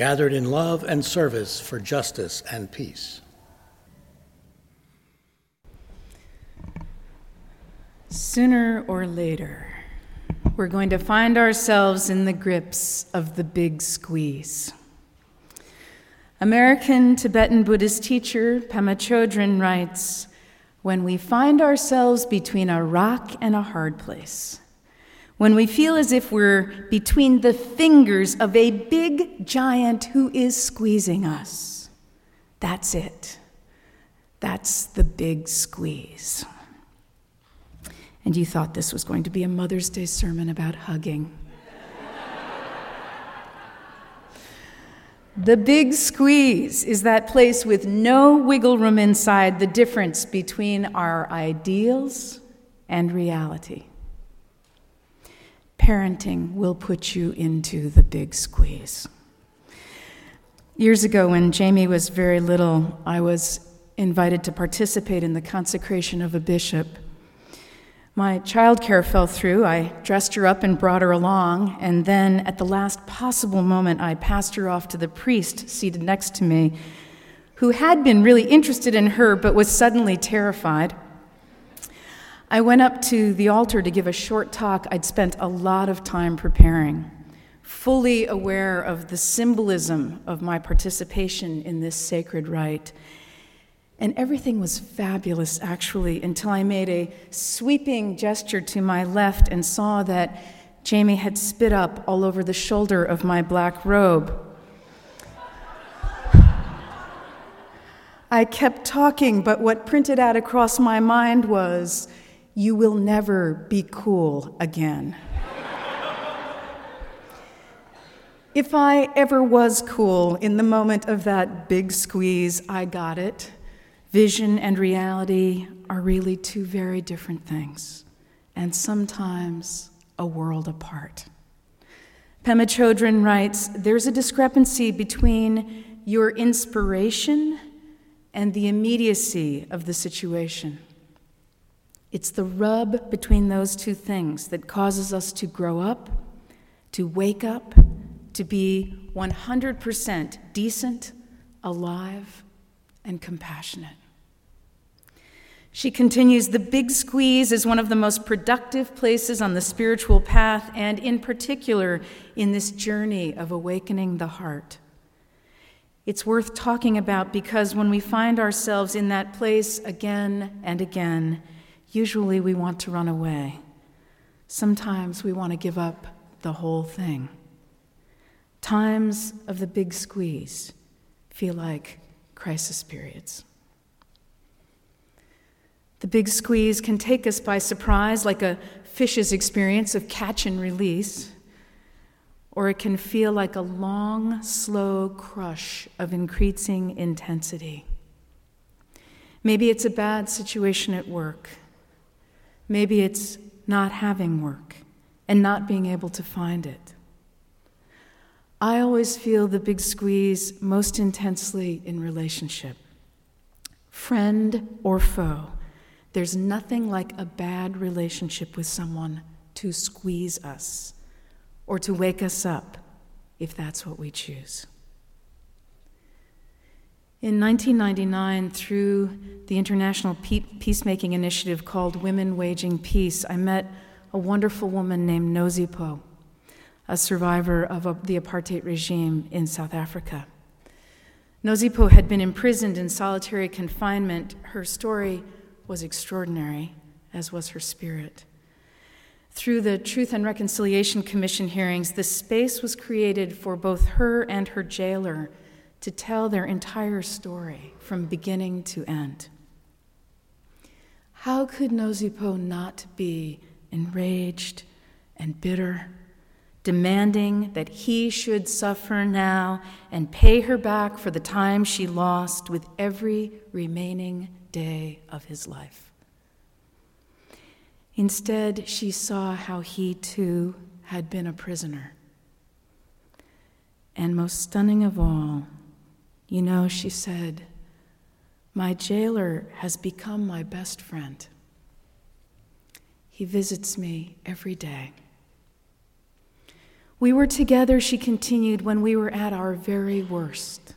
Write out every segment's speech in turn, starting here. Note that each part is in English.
gathered in love and service for justice and peace. Sooner or later, we're going to find ourselves in the grips of the big squeeze. American Tibetan Buddhist teacher Pema Chodron writes when we find ourselves between a rock and a hard place, when we feel as if we're between the fingers of a big giant who is squeezing us, that's it. That's the big squeeze. And you thought this was going to be a Mother's Day sermon about hugging. The big squeeze is that place with no wiggle room inside the difference between our ideals and reality. Parenting will put you into the big squeeze. Years ago, when Jamie was very little, I was invited to participate in the consecration of a bishop. My childcare fell through. I dressed her up and brought her along, and then at the last possible moment, I passed her off to the priest seated next to me, who had been really interested in her but was suddenly terrified. I went up to the altar to give a short talk I'd spent a lot of time preparing, fully aware of the symbolism of my participation in this sacred rite and everything was fabulous, actually, until I made a sweeping gesture to my left and saw that Jamie had spit up all over the shoulder of my black robe. I kept talking, but what printed out across my mind was, You will never be cool again. if I ever was cool in the moment of that big squeeze, I got it. Vision and reality are really two very different things, and sometimes a world apart. Pema Chodron writes There's a discrepancy between your inspiration and the immediacy of the situation. It's the rub between those two things that causes us to grow up, to wake up, to be 100% decent, alive, and compassionate. She continues The big squeeze is one of the most productive places on the spiritual path, and in particular in this journey of awakening the heart. It's worth talking about because when we find ourselves in that place again and again, usually we want to run away. Sometimes we want to give up the whole thing. Times of the big squeeze feel like crisis periods. The big squeeze can take us by surprise, like a fish's experience of catch and release, or it can feel like a long, slow crush of increasing intensity. Maybe it's a bad situation at work. Maybe it's not having work and not being able to find it. I always feel the big squeeze most intensely in relationship, friend or foe. There's nothing like a bad relationship with someone to squeeze us or to wake us up if that's what we choose. In 1999, through the international peacemaking initiative called Women Waging Peace, I met a wonderful woman named Nozipo, a survivor of the apartheid regime in South Africa. Nozipo had been imprisoned in solitary confinement. Her story was extraordinary, as was her spirit. Through the Truth and Reconciliation Commission hearings, the space was created for both her and her jailer to tell their entire story from beginning to end. How could Nozipo not be enraged and bitter, demanding that he should suffer now and pay her back for the time she lost with every remaining day of his life. Instead, she saw how he too had been a prisoner. And most stunning of all, you know, she said, My jailer has become my best friend. He visits me every day. We were together, she continued, when we were at our very worst.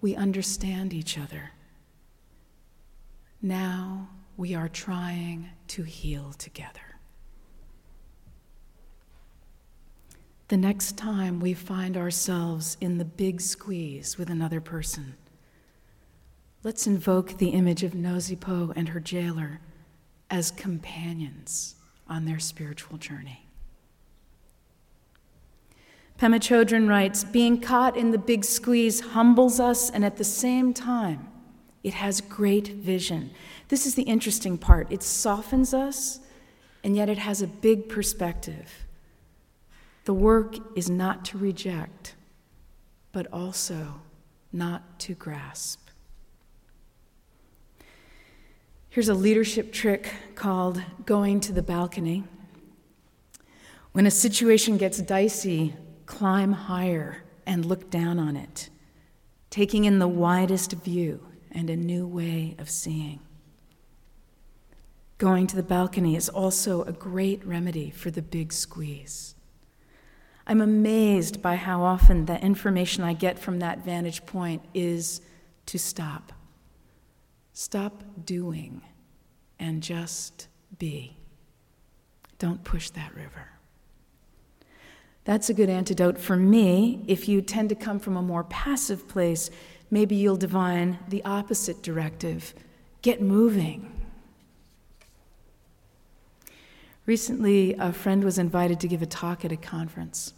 We understand each other. Now we are trying to heal together. The next time we find ourselves in the big squeeze with another person, let's invoke the image of Nozipo and her jailer as companions on their spiritual journey. Pema Chodron writes Being caught in the big squeeze humbles us, and at the same time, it has great vision. This is the interesting part. It softens us, and yet it has a big perspective. The work is not to reject, but also not to grasp. Here's a leadership trick called going to the balcony. When a situation gets dicey, climb higher and look down on it, taking in the widest view and a new way of seeing. Going to the balcony is also a great remedy for the big squeeze. I'm amazed by how often the information I get from that vantage point is to stop. Stop doing and just be. Don't push that river. That's a good antidote for me. If you tend to come from a more passive place, maybe you'll divine the opposite directive get moving. Recently, a friend was invited to give a talk at a conference.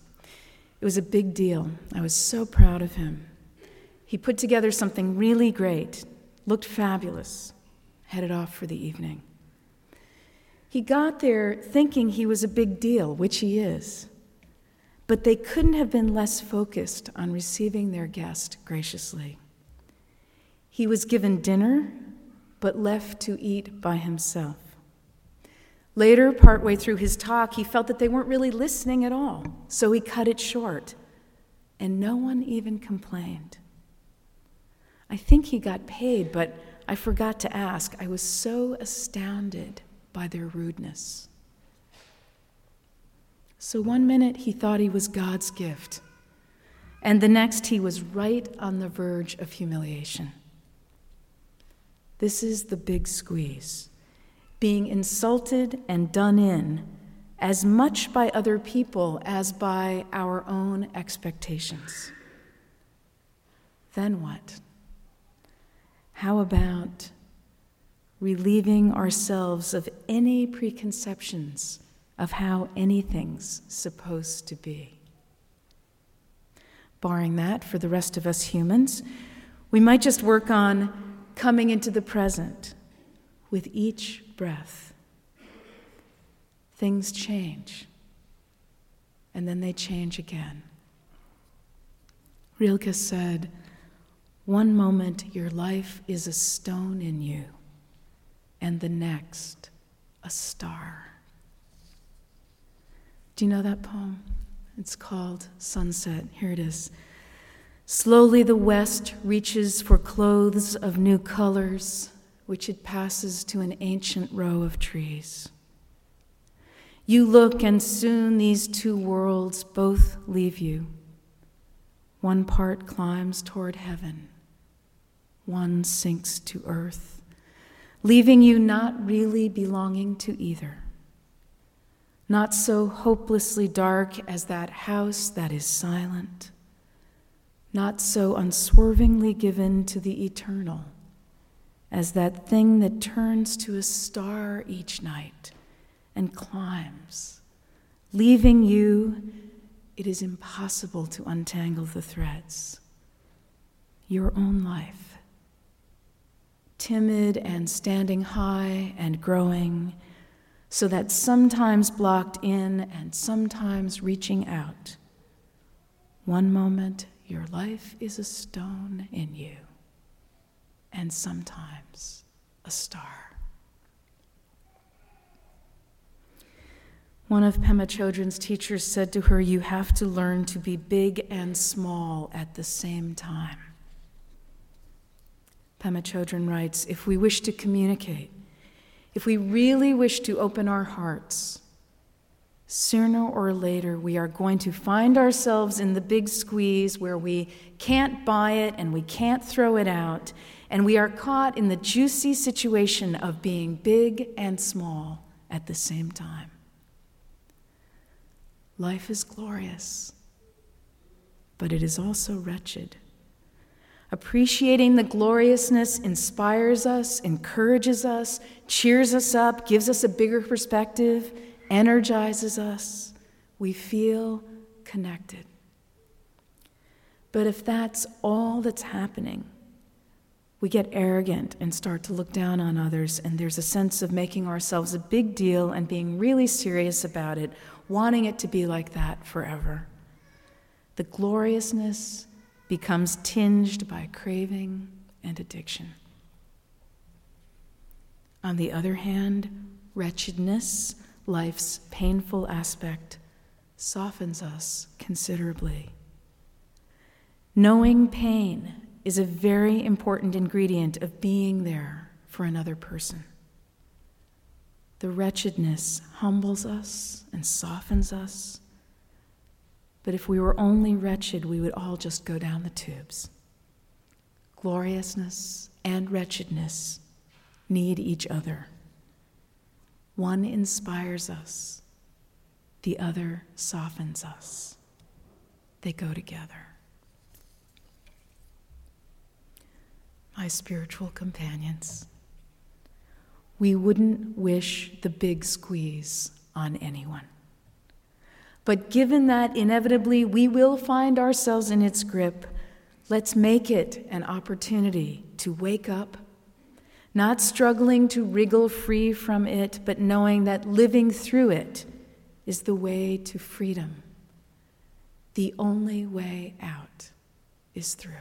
It was a big deal. I was so proud of him. He put together something really great, looked fabulous, headed off for the evening. He got there thinking he was a big deal, which he is but they couldn't have been less focused on receiving their guest graciously. He was given dinner, but left to eat by himself. Later, partway through his talk, he felt that they weren't really listening at all, so he cut it short, and no one even complained. I think he got paid, but I forgot to ask. I was so astounded by their rudeness. So one minute he thought he was God's gift, and the next he was right on the verge of humiliation. This is the big squeeze being insulted and done in as much by other people as by our own expectations. Then what? How about relieving ourselves of any preconceptions? of how anything's supposed to be. Barring that, for the rest of us humans, we might just work on coming into the present with each breath. Things change, and then they change again. Rilke said, One moment your life is a stone in you, and the next, a star. Do you know that poem? It's called Sunset. Here it is. Slowly the west reaches for clothes of new colors, which it passes to an ancient row of trees. You look, and soon these two worlds both leave you. One part climbs toward heaven, one sinks to earth, leaving you not really belonging to either not so hopelessly dark as that house that is silent, not so unswervingly given to the eternal as that thing that turns to a star each night and climbs, leaving you. It is impossible to untangle the threads. Your own life, timid and standing high and growing so that sometimes blocked in and sometimes reaching out. One moment, your life is a stone in you, and sometimes a star. One of Pema Chodron's teachers said to her, You have to learn to be big and small at the same time. Pema Chodron writes If we wish to communicate, if we really wish to open our hearts, sooner or later we are going to find ourselves in the big squeeze where we can't buy it and we can't throw it out, and we are caught in the juicy situation of being big and small at the same time. Life is glorious, but it is also wretched. Appreciating the gloriousness inspires us, encourages us, cheers us up, gives us a bigger perspective, energizes us. We feel connected. But if that's all that's happening, we get arrogant and start to look down on others, and there's a sense of making ourselves a big deal and being really serious about it, wanting it to be like that forever. The gloriousness becomes tinged by craving and addiction. On the other hand, wretchedness, life's painful aspect, softens us considerably. Knowing pain is a very important ingredient of being there for another person. The wretchedness humbles us and softens us but if we were only wretched, we would all just go down the tubes. Gloriousness and wretchedness need each other. One inspires us, the other softens us. They go together. My spiritual companions, we wouldn't wish the big squeeze on anyone. But given that inevitably we will find ourselves in its grip, let's make it an opportunity to wake up, not struggling to wriggle free from it, but knowing that living through it is the way to freedom. The only way out is through.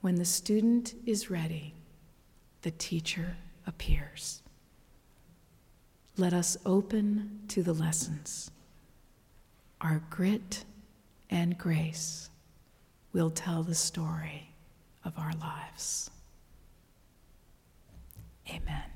When the student is ready, the teacher appears. Let us open to the lessons. Our grit and grace will tell the story of our lives. Amen.